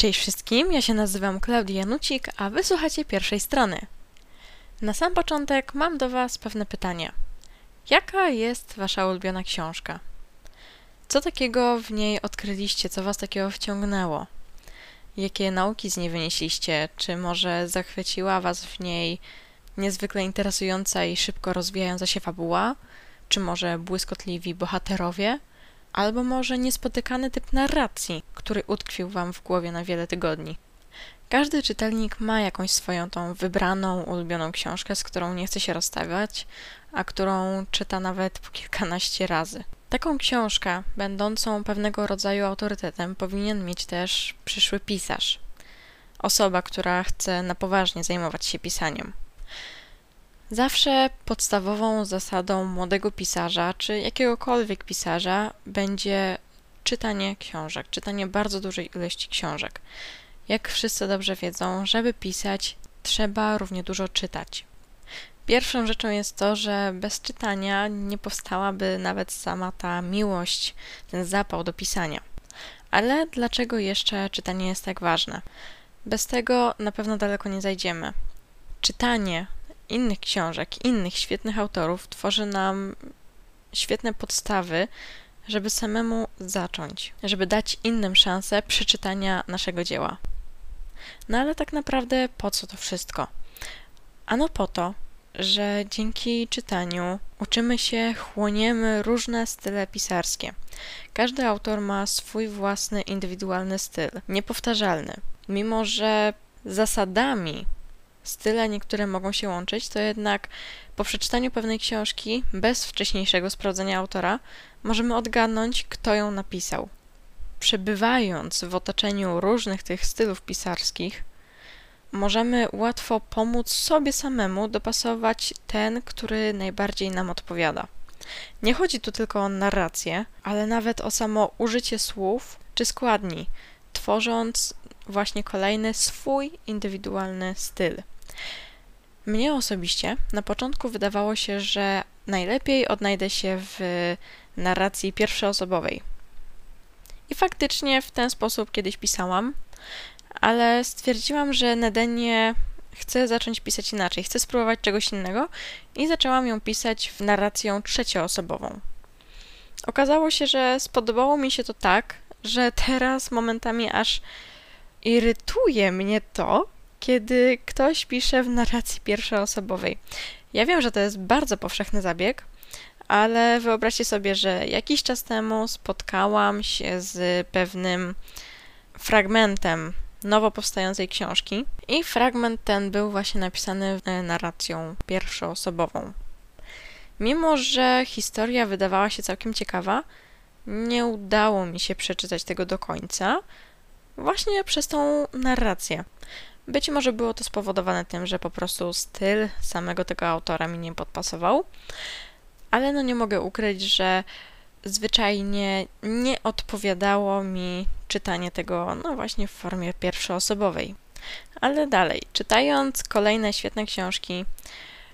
Cześć wszystkim, ja się nazywam Klaudia Janucik, a wysłuchacie pierwszej strony. Na sam początek mam do Was pewne pytanie. Jaka jest Wasza ulubiona książka? Co takiego w niej odkryliście, co Was takiego wciągnęło? Jakie nauki z niej wynieśliście? Czy może zachwyciła Was w niej niezwykle interesująca i szybko rozwijająca się fabuła? Czy może błyskotliwi bohaterowie? Albo może niespotykany typ narracji, który utkwił Wam w głowie na wiele tygodni? Każdy czytelnik ma jakąś swoją tą wybraną, ulubioną książkę, z którą nie chce się rozstawiać, a którą czyta nawet po kilkanaście razy. Taką książkę, będącą pewnego rodzaju autorytetem, powinien mieć też przyszły pisarz. Osoba, która chce na poważnie zajmować się pisaniem. Zawsze podstawową zasadą młodego pisarza, czy jakiegokolwiek pisarza, będzie czytanie książek, czytanie bardzo dużej ilości książek. Jak wszyscy dobrze wiedzą, żeby pisać, trzeba równie dużo czytać. Pierwszą rzeczą jest to, że bez czytania nie powstałaby nawet sama ta miłość, ten zapał do pisania. Ale dlaczego jeszcze czytanie jest tak ważne? Bez tego na pewno daleko nie zajdziemy. Czytanie innych książek, innych świetnych autorów tworzy nam świetne podstawy, żeby samemu zacząć, żeby dać innym szansę przeczytania naszego dzieła. No ale tak naprawdę po co to wszystko? Ano po to, że dzięki czytaniu uczymy się, chłoniemy różne style pisarskie. Każdy autor ma swój własny, indywidualny styl, niepowtarzalny. Mimo, że zasadami style niektóre mogą się łączyć, to jednak po przeczytaniu pewnej książki, bez wcześniejszego sprawdzenia autora, możemy odgadnąć, kto ją napisał. Przebywając w otoczeniu różnych tych stylów pisarskich, możemy łatwo pomóc sobie samemu dopasować ten, który najbardziej nam odpowiada. Nie chodzi tu tylko o narrację, ale nawet o samo użycie słów czy składni, tworząc właśnie kolejny swój indywidualny styl. Mnie osobiście na początku wydawało się, że najlepiej odnajdę się w narracji pierwszoosobowej. I faktycznie w ten sposób kiedyś pisałam, ale stwierdziłam, że Nedenie chcę zacząć pisać inaczej, chcę spróbować czegoś innego i zaczęłam ją pisać w narracją trzecioosobową. Okazało się, że spodobało mi się to tak, że teraz momentami aż irytuje mnie to, kiedy ktoś pisze w narracji pierwszoosobowej. Ja wiem, że to jest bardzo powszechny zabieg, ale wyobraźcie sobie, że jakiś czas temu spotkałam się z pewnym fragmentem nowo powstającej książki i fragment ten był właśnie napisany narracją pierwszoosobową. Mimo, że historia wydawała się całkiem ciekawa, nie udało mi się przeczytać tego do końca, właśnie przez tą narrację. Być może było to spowodowane tym, że po prostu styl samego tego autora mi nie podpasował, ale no nie mogę ukryć, że zwyczajnie nie odpowiadało mi czytanie tego, no właśnie w formie pierwszoosobowej. Ale dalej, czytając kolejne świetne książki,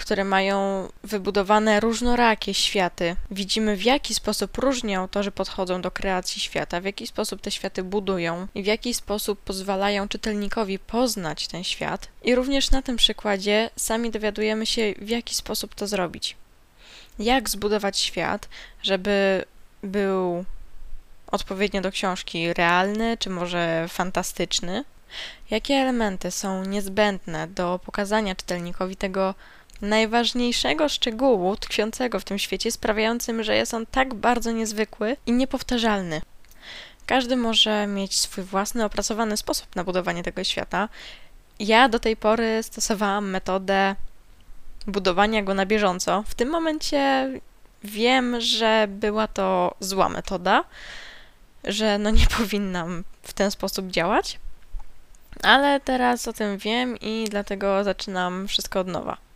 które mają wybudowane różnorakie światy. Widzimy, w jaki sposób różni autorzy podchodzą do kreacji świata, w jaki sposób te światy budują i w jaki sposób pozwalają czytelnikowi poznać ten świat. I również na tym przykładzie sami dowiadujemy się, w jaki sposób to zrobić. Jak zbudować świat, żeby był odpowiednio do książki realny, czy może fantastyczny? Jakie elementy są niezbędne do pokazania czytelnikowi tego najważniejszego szczegółu tkwiącego w tym świecie, sprawiającym, że jest on tak bardzo niezwykły i niepowtarzalny. Każdy może mieć swój własny, opracowany sposób na budowanie tego świata. Ja do tej pory stosowałam metodę budowania go na bieżąco. W tym momencie wiem, że była to zła metoda, że no nie powinnam w ten sposób działać, ale teraz o tym wiem i dlatego zaczynam wszystko od nowa.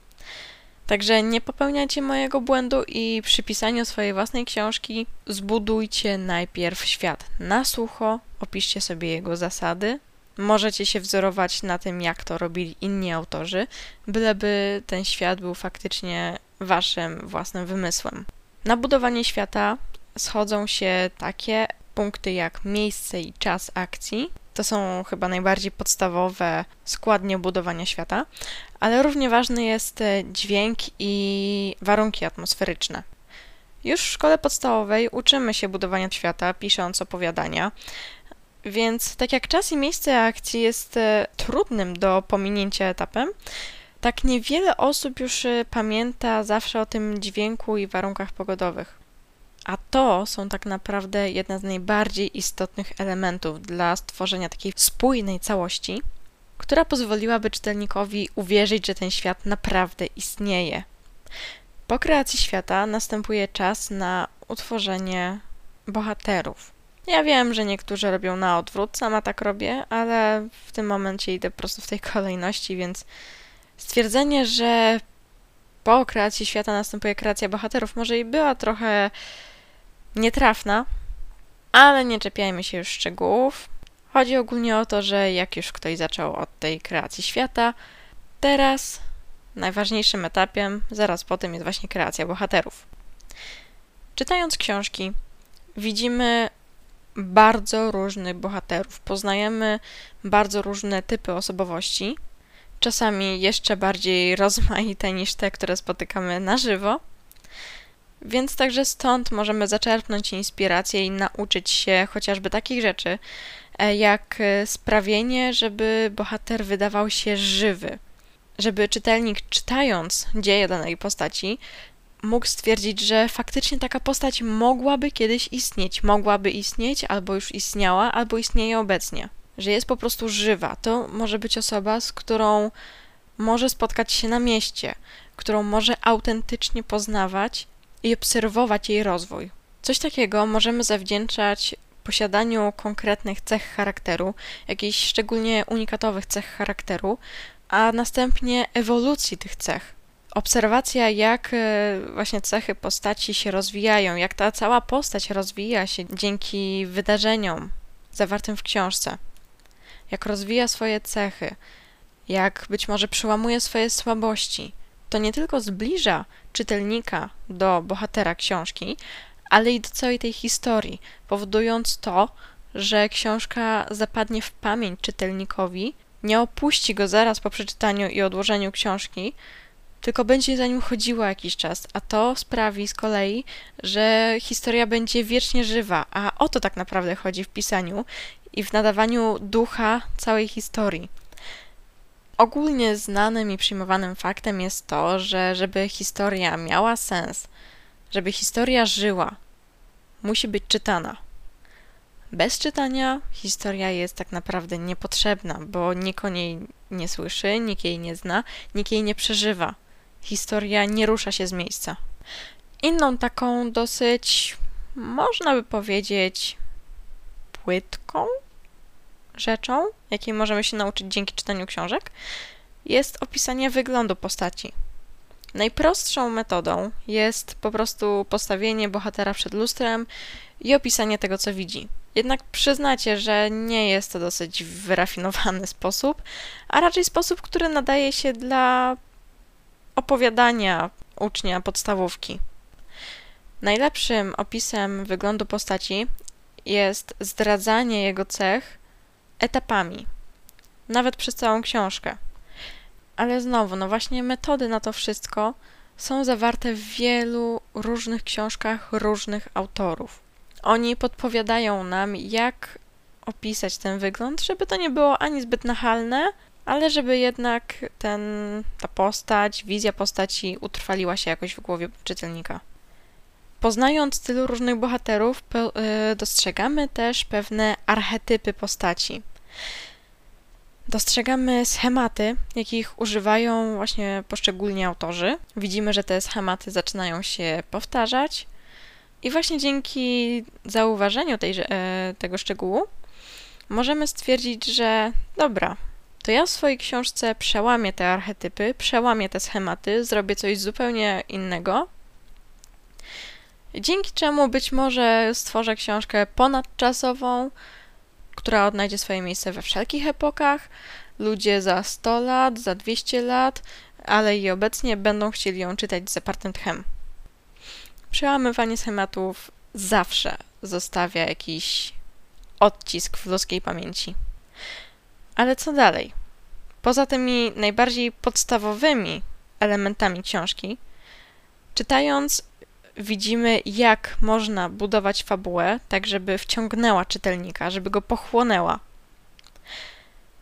Także nie popełniajcie mojego błędu i przy pisaniu swojej własnej książki zbudujcie najpierw świat na sucho, opiszcie sobie jego zasady. Możecie się wzorować na tym, jak to robili inni autorzy, byleby ten świat był faktycznie waszym własnym wymysłem. Na budowanie świata schodzą się takie punkty jak miejsce i czas akcji, To są chyba najbardziej podstawowe składnie budowania świata, ale równie ważny jest e, dźwięk i warunki atmosferyczne. Już w szkole podstawowej uczymy się budowania świata, pisząc opowiadania, więc tak jak czas i miejsce akcji jest e, trudnym do pominięcia etapem, tak niewiele osób już e, pamięta zawsze o tym dźwięku i warunkach pogodowych. A to są tak naprawdę jedne z najbardziej istotnych elementów dla stworzenia takiej spójnej całości, która pozwoliłaby czytelnikowi uwierzyć, że ten świat naprawdę istnieje. Po kreacji świata następuje czas na utworzenie bohaterów. Ja wiem, że niektórzy robią na odwrót, sama tak robię, ale w tym momencie idę po prostu w tej kolejności, więc stwierdzenie, że po kreacji świata następuje kreacja bohaterów, może i była trochę nietrafna, ale nie czepiajmy się już szczegółów. Chodzi ogólnie o to, że jak już ktoś zaczął od tej kreacji świata, teraz najważniejszym etapem, zaraz po tym jest właśnie kreacja bohaterów. Czytając książki, widzimy bardzo różnych bohaterów, poznajemy bardzo różne typy osobowości, czasami jeszcze bardziej rozmaite niż te, które spotykamy na żywo. Więc także stąd możemy zaczerpnąć inspirację i nauczyć się chociażby takich rzeczy, jak e, sprawienie, żeby bohater wydawał się żywy, żeby czytelnik czytając dzieje danej postaci mógł stwierdzić, że faktycznie taka postać mogłaby kiedyś istnieć, mogłaby istnieć, albo już istniała, albo istnieje obecnie. Że jest po prostu żywa. To może być osoba, z którą może spotkać się na mieście, którą może autentycznie poznawać i obserwować jej rozwój. Coś takiego możemy zawdzięczać posiadaniu konkretnych cech charakteru, jakichś szczególnie unikatowych cech charakteru, a następnie ewolucji tych cech. Obserwacja, jak e, właśnie cechy postaci się rozwijają, jak ta cała postać rozwija się dzięki wydarzeniom zawartym w książce, jak rozwija swoje cechy, jak być może przełamuje swoje słabości, to nie tylko zbliża czytelnika do bohatera książki, ale i do całej tej historii, powodując to, że książka zapadnie w pamięć czytelnikowi, nie opuści go zaraz po przeczytaniu i odłożeniu książki, tylko będzie za nim chodziła jakiś czas, a to sprawi z kolei, że historia będzie wiecznie żywa, a o to tak naprawdę chodzi w pisaniu i w nadawaniu ducha całej historii. Ogólnie znanym i przyjmowanym faktem jest to, że żeby historia miała sens, żeby historia żyła, musi być czytana. Bez czytania historia jest tak naprawdę niepotrzebna, bo nikt o niej nie słyszy, nikt jej nie zna, nikt jej nie przeżywa. Historia nie rusza się z miejsca. Inną taką dosyć, można by powiedzieć, płytką rzeczą, jakiej możemy się nauczyć dzięki czytaniu książek, jest opisanie wyglądu postaci. Najprostszą metodą jest po prostu postawienie bohatera przed lustrem i opisanie tego, co widzi. Jednak przyznacie, że nie jest to dosyć wyrafinowany sposób, a raczej sposób, który nadaje się dla opowiadania ucznia podstawówki. Najlepszym opisem wyglądu postaci jest zdradzanie jego cech etapami, nawet przez całą książkę. Ale znowu, no właśnie metody na to wszystko są zawarte w wielu różnych książkach różnych autorów. Oni podpowiadają nam, jak opisać ten wygląd, żeby to nie było ani zbyt nachalne, ale żeby jednak ten, ta postać, wizja postaci utrwaliła się jakoś w głowie czytelnika. Poznając tylu różnych bohaterów, e, dostrzegamy też pewne archetypy postaci. Dostrzegamy schematy, jakich używają właśnie poszczególni autorzy. Widzimy, że te schematy zaczynają się powtarzać, i właśnie dzięki zauważeniu tej, e, tego szczegółu możemy stwierdzić, że dobra, to ja w swojej książce przełamię te archetypy, przełamię te schematy, zrobię coś zupełnie innego, dzięki czemu być może stworzę książkę ponadczasową, która odnajdzie swoje miejsce we wszelkich epokach. Ludzie za 100 lat, za 200 lat, ale i obecnie będą chcieli ją czytać z zapartym tchem. Przełamywanie schematów zawsze zostawia jakiś odcisk w ludzkiej pamięci. Ale co dalej? Poza tymi najbardziej podstawowymi elementami książki, czytając widzimy, jak można budować fabułę, tak żeby wciągnęła czytelnika, żeby go pochłonęła.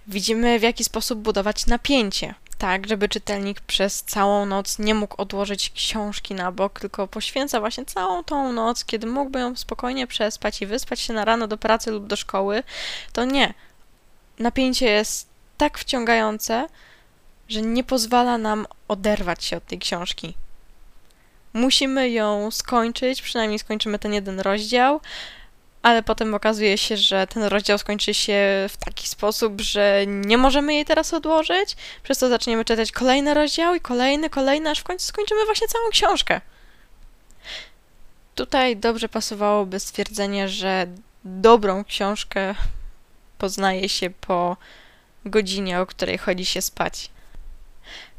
Widzimy, w jaki sposób budować napięcie, tak żeby czytelnik przez całą noc nie mógł odłożyć książki na bok, tylko poświęca właśnie całą tą noc, kiedy mógłby ją spokojnie przespać i wyspać się na rano do pracy lub do szkoły. To nie. Napięcie jest tak wciągające, że nie pozwala nam oderwać się od tej książki. Musimy ją skończyć, przynajmniej skończymy ten jeden rozdział, ale potem okazuje się, że ten rozdział skończy się w taki sposób, że nie możemy jej teraz odłożyć, przez to zaczniemy czytać kolejny rozdział i kolejny, kolejny, aż w końcu skończymy właśnie całą książkę. Tutaj dobrze pasowałoby stwierdzenie, że dobrą książkę poznaje się po godzinie, o której chodzi się spać.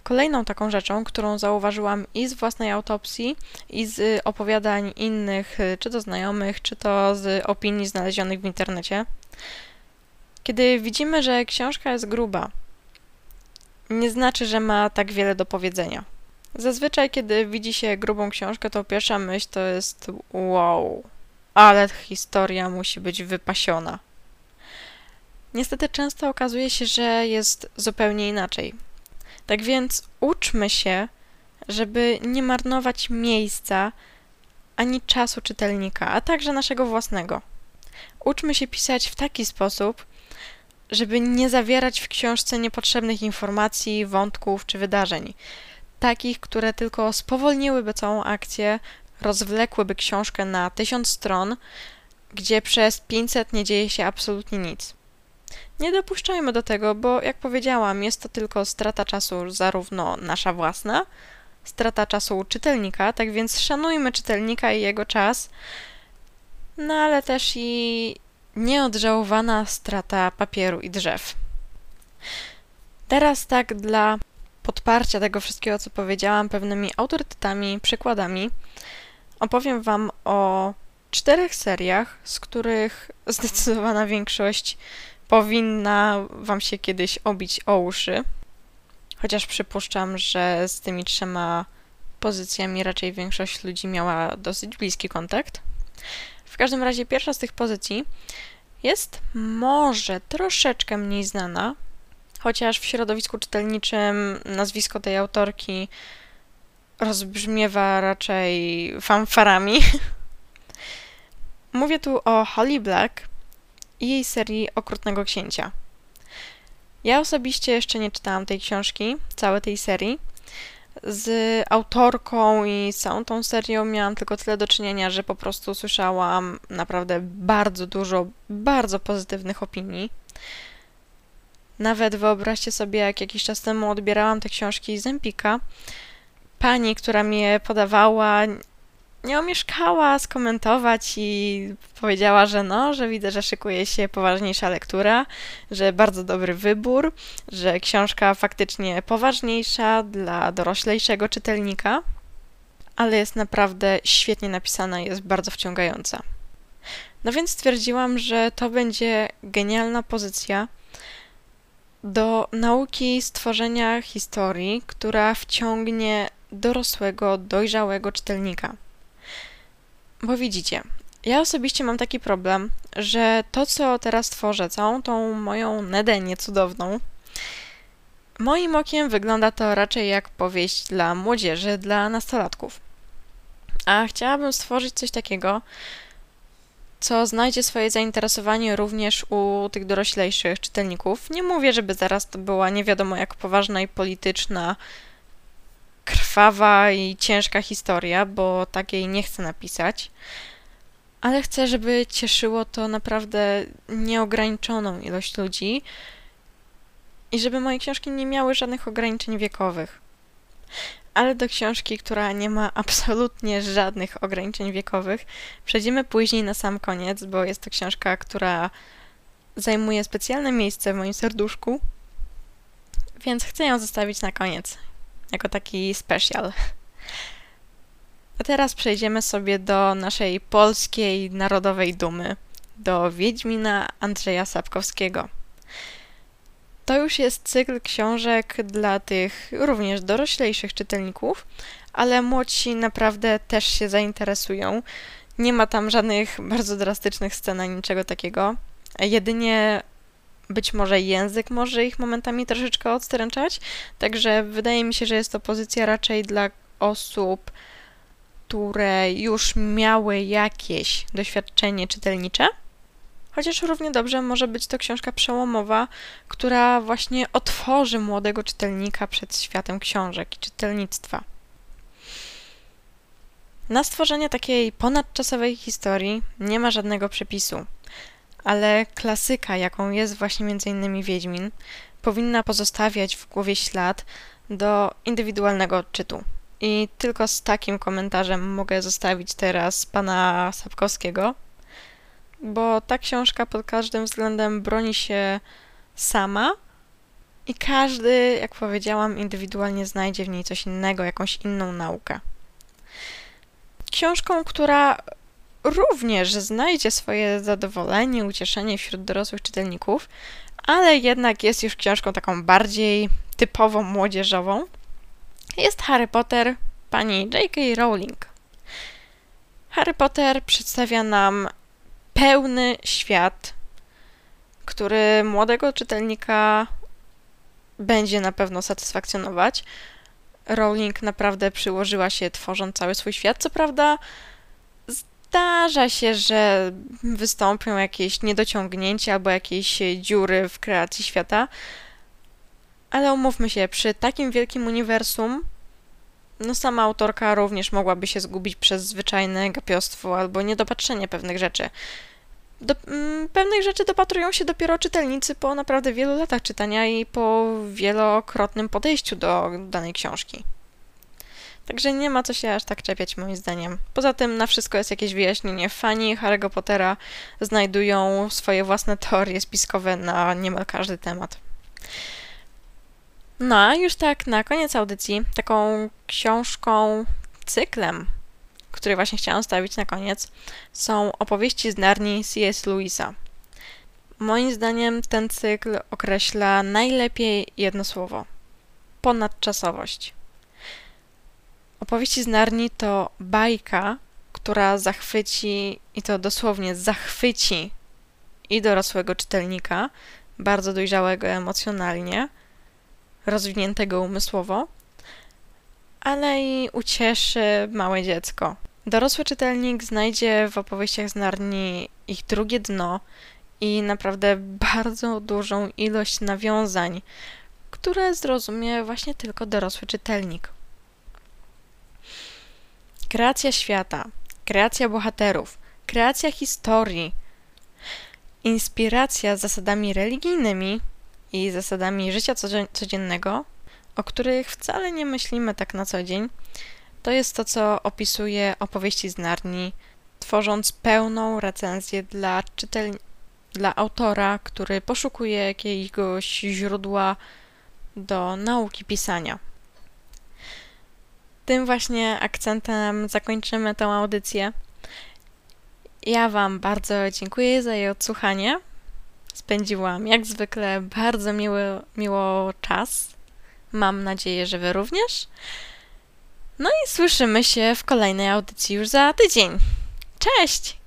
Kolejną taką rzeczą, którą zauważyłam i z własnej autopsji, i z opowiadań innych, czy to znajomych, czy to z opinii znalezionych w internecie, kiedy widzimy, że książka jest gruba, nie znaczy, że ma tak wiele do powiedzenia. Zazwyczaj, kiedy widzi się grubą książkę, to pierwsza myśl to jest wow, ale historia musi być wypasiona. Niestety często okazuje się, że jest zupełnie inaczej. Tak więc uczmy się, żeby nie marnować miejsca ani czasu czytelnika, a także naszego własnego. Uczmy się pisać w taki sposób, żeby nie zawierać w książce niepotrzebnych informacji, wątków czy wydarzeń. Takich, które tylko spowolniłyby całą akcję, rozwlekłyby książkę na tysiąc stron, gdzie przez 500 nie dzieje się absolutnie nic. Nie dopuszczajmy do tego, bo jak powiedziałam, jest to tylko strata czasu zarówno nasza własna, strata czasu czytelnika, tak więc szanujmy czytelnika i jego czas, no ale też i nieodżałowana strata papieru i drzew. Teraz tak dla podparcia tego wszystkiego, co powiedziałam, pewnymi autorytetami, przykładami, opowiem Wam o czterech seriach, z których zdecydowana większość powinna Wam się kiedyś obić o uszy. Chociaż przypuszczam, że z tymi trzema pozycjami raczej większość ludzi miała dosyć bliski kontakt. W każdym razie pierwsza z tych pozycji jest może troszeczkę mniej znana, chociaż w środowisku czytelniczym nazwisko tej autorki rozbrzmiewa raczej fanfarami. Mówię tu o Holly Black, i jej serii Okrutnego Księcia. Ja osobiście jeszcze nie czytałam tej książki, całej tej serii. Z autorką i całą tą serią miałam tylko tyle do czynienia, że po prostu słyszałam naprawdę bardzo dużo, bardzo pozytywnych opinii. Nawet wyobraźcie sobie, jak jakiś czas temu odbierałam te książki z Empika. Pani, która mi je podawała, nie omieszkała skomentować i powiedziała, że no, że widzę, że szykuje się poważniejsza lektura, że bardzo dobry wybór, że książka faktycznie poważniejsza dla doroślejszego czytelnika, ale jest naprawdę świetnie napisana i jest bardzo wciągająca. No więc stwierdziłam, że to będzie genialna pozycja do nauki stworzenia historii, która wciągnie dorosłego, dojrzałego czytelnika. Bo widzicie, ja osobiście mam taki problem, że to, co teraz tworzę, całą tą moją Nedenię cudowną, moim okiem wygląda to raczej jak powieść dla młodzieży, dla nastolatków. A chciałabym stworzyć coś takiego, co znajdzie swoje zainteresowanie również u tych doroślejszych czytelników. Nie mówię, żeby zaraz to była nie wiadomo jak poważna i polityczna, krwawa i ciężka historia, bo takiej nie chcę napisać, ale chcę, żeby cieszyło to naprawdę nieograniczoną ilość ludzi i żeby moje książki nie miały żadnych ograniczeń wiekowych. Ale do książki, która nie ma absolutnie żadnych ograniczeń wiekowych, przejdziemy później na sam koniec, bo jest to książka, która zajmuje specjalne miejsce w moim serduszku, więc chcę ją zostawić na koniec jako taki special. A teraz przejdziemy sobie do naszej polskiej narodowej dumy, do Wiedźmina Andrzeja Sapkowskiego. To już jest cykl książek dla tych również doroślejszych czytelników, ale młodsi naprawdę też się zainteresują. Nie ma tam żadnych bardzo drastycznych scen ani niczego takiego. Jedynie być może język może ich momentami troszeczkę odstręczać, także wydaje mi się, że jest to pozycja raczej dla osób, które już miały jakieś doświadczenie czytelnicze. Chociaż równie dobrze może być to książka przełomowa, która właśnie otworzy młodego czytelnika przed światem książek i czytelnictwa. Na stworzenie takiej ponadczasowej historii nie ma żadnego przepisu, ale klasyka, jaką jest właśnie m.in. Wiedźmin, powinna pozostawiać w głowie ślad do indywidualnego odczytu. I tylko z takim komentarzem mogę zostawić teraz pana Sapkowskiego, bo ta książka pod każdym względem broni się sama i każdy, jak powiedziałam, indywidualnie znajdzie w niej coś innego, jakąś inną naukę. Książką, która również znajdzie swoje zadowolenie, ucieszenie wśród dorosłych czytelników, ale jednak jest już książką taką bardziej typowo młodzieżową, jest Harry Potter pani J.K. Rowling. Harry Potter przedstawia nam pełny świat, który młodego czytelnika będzie na pewno satysfakcjonować. Rowling naprawdę przyłożyła się tworząc cały swój świat. Co prawda, zdarza się, że wystąpią jakieś niedociągnięcia albo jakieś dziury w kreacji świata, ale umówmy się, przy takim wielkim uniwersum, no sama autorka również mogłaby się zgubić przez zwyczajne gapiostwo albo niedopatrzenie pewnych rzeczy. Do, mm, pewnych rzeczy dopatrują się dopiero czytelnicy po naprawdę wielu latach czytania i po wielokrotnym podejściu do danej książki. Także nie ma co się aż tak czepiać, moim zdaniem. Poza tym na wszystko jest jakieś wyjaśnienie. Fani Harry'ego Pottera znajdują swoje własne teorie spiskowe na niemal każdy temat. No a już tak na koniec audycji, taką książką, cyklem, który właśnie chciałam stawić na koniec, są opowieści z Narni C.S. Lewisa. Moim zdaniem ten cykl określa najlepiej jedno słowo ponadczasowość. Opowieści z Narni to bajka, która zachwyci, i to dosłownie zachwyci i dorosłego czytelnika, bardzo dojrzałego emocjonalnie, rozwiniętego umysłowo, ale i ucieszy małe dziecko. Dorosły czytelnik znajdzie w opowieściach z Narni ich drugie dno i naprawdę bardzo dużą ilość nawiązań, które zrozumie właśnie tylko dorosły czytelnik. Kreacja świata, kreacja bohaterów, kreacja historii, inspiracja zasadami religijnymi i zasadami życia codziennego, o których wcale nie myślimy tak na co dzień, to jest to, co opisuje opowieści z Narni, tworząc pełną recenzję dla czytel... dla autora, który poszukuje jakiegoś źródła do nauki pisania. Tym właśnie akcentem zakończymy tę audycję. Ja Wam bardzo dziękuję za jej odsłuchanie. Spędziłam jak zwykle bardzo miły, miło czas. Mam nadzieję, że Wy również. No i słyszymy się w kolejnej audycji już za tydzień. Cześć!